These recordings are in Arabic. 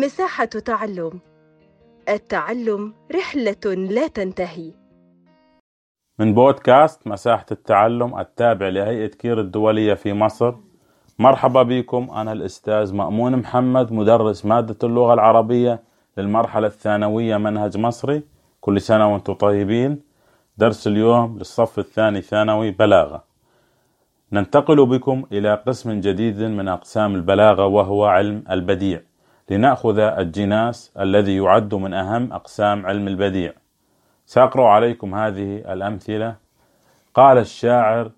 مساحة تعلم. التعلم رحلة لا تنتهي. من بودكاست مساحة التعلم التابع لهيئة كير الدولية في مصر مرحبا بكم. أنا الأستاذ مأمون محمد مدرس مادة اللغة العربية للمرحلة الثانوية منهج مصري. كل سنة وأنتم طيبين. درس اليوم للصف الثاني ثانوي بلاغة. ننتقل بكم إلى قسم جديد من أقسام البلاغة وهو علم البديع. لنأخذ الجناس الذي يعد من أهم أقسام علم البديع. سأقرأ عليكم هذه الأمثلة. قال الشاعر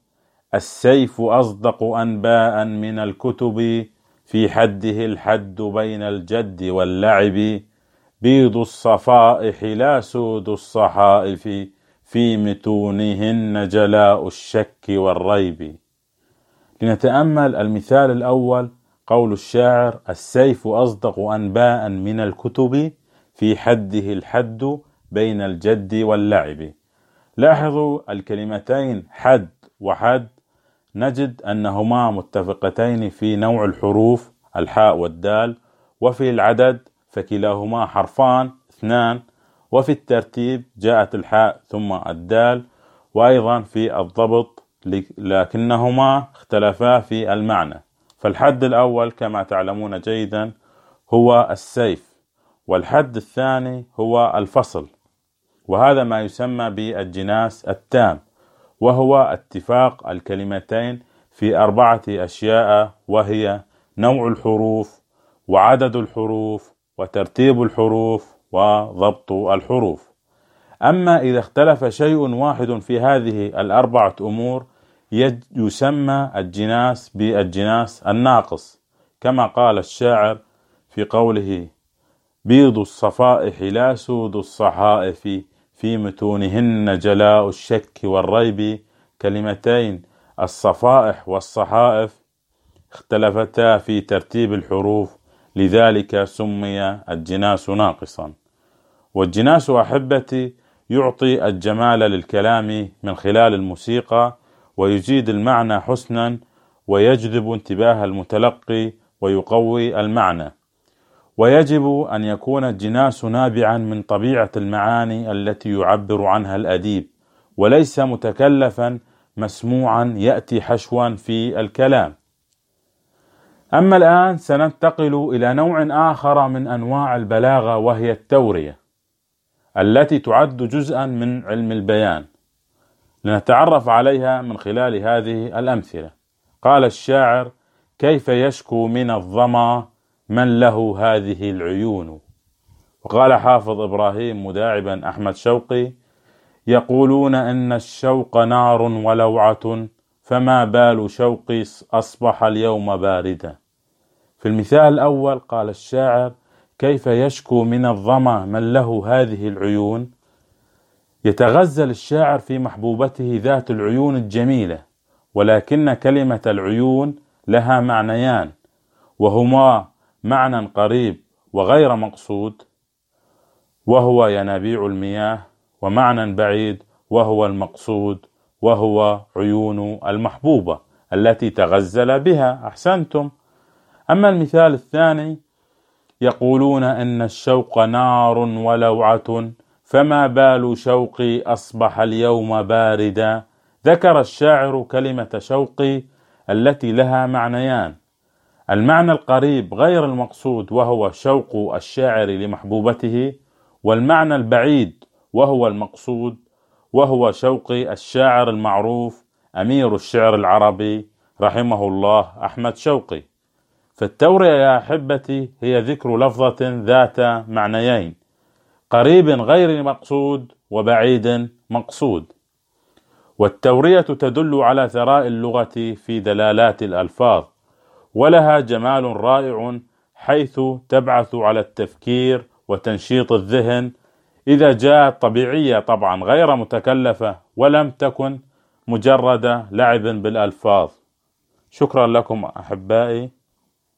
السيف أصدق أنباء من الكتب في حده الحد بين الجد واللعب. بيض الصفائح لا سود الصحائف في متونهن جلاء الشك والريب. لنتأمل المثال الأول. قول الشاعر السيف أصدق أنباء من الكتب في حده الحد بين الجد واللعب. لاحظوا الكلمتين حد وحد. نجد أنهما متفقتين في نوع الحروف الحاء والدال. وفي العدد فكلاهما حرفان اثنان. وفي الترتيب جاءت الحاء ثم الدال. وأيضا في الضبط لكنهما اختلفا في المعنى. فالحد الأول كما تعلمون جيدا هو السيف والحد الثاني هو الفصل وهذا ما يسمى بالجناس التام وهو اتفاق الكلمتين في أربعة أشياء وهي نوع الحروف وعدد الحروف وترتيب الحروف وضبط الحروف. أما إذا اختلف شيء واحد في هذه الأربعة أمور يسمى الجناس بالجناس الناقص كما قال الشاعر في قوله بيض الصفائح لا سود الصحائف في متونهن جلاء الشك والريب كلمتين الصفائح والصحائف اختلفتا في ترتيب الحروف لذلك سمي الجناس ناقصا والجناس أحبتي يعطي الجمال للكلام من خلال الموسيقى ويزيد المعنى حسنا ويجذب انتباه المتلقي ويقوي المعنى. ويجب أن يكون الجناس نابعا من طبيعة المعاني التي يعبر عنها الأديب وليس متكلفا مسموعا يأتي حشوا في الكلام. أما الآن سننتقل إلى نوع آخر من أنواع البلاغة وهي التورية التي تعد جزءا من علم البيان. لنتعرف عليها من خلال هذه الأمثلة. قال الشاعر كيف يشكو من الظما من له هذه العيون؟ وقال حافظ إبراهيم مداعبا أحمد شوقي يقولون إن الشوق نار ولوعة فما بال شوقي أصبح اليوم باردا. في المثال الأول قال الشاعر كيف يشكو من الظما من له هذه العيون؟ يتغزل الشاعر في محبوبته ذات العيون الجميلة ولكن كلمة العيون لها معنيان وهما معنى قريب وغير مقصود وهو ينابيع المياه ومعنى بعيد وهو المقصود وهو عيون المحبوبة التي تغزل بها. أحسنتم. أما المثال الثاني يقولون إن الشوق نار ولوعة فما بال شوقي أصبح اليوم باردا. ذكر الشاعر كلمة شوقي التي لها معنيان. المعنى القريب غير المقصود وهو شوق الشاعر لمحبوبته والمعنى البعيد وهو المقصود وهو شوق الشاعر المعروف أمير الشعر العربي رحمه الله أحمد شوقي. فالتورية يا أحبتي هي ذكر لفظة ذات معنيين. قريب غير مقصود وبعيد مقصود. والتورية تدل على ثراء اللغة في دلالات الألفاظ ولها جمال رائع حيث تبعث على التفكير وتنشيط الذهن إذا جاءت طبيعية طبعا غير متكلفة ولم تكن مجرد لعب بالألفاظ. شكرا لكم أحبائي.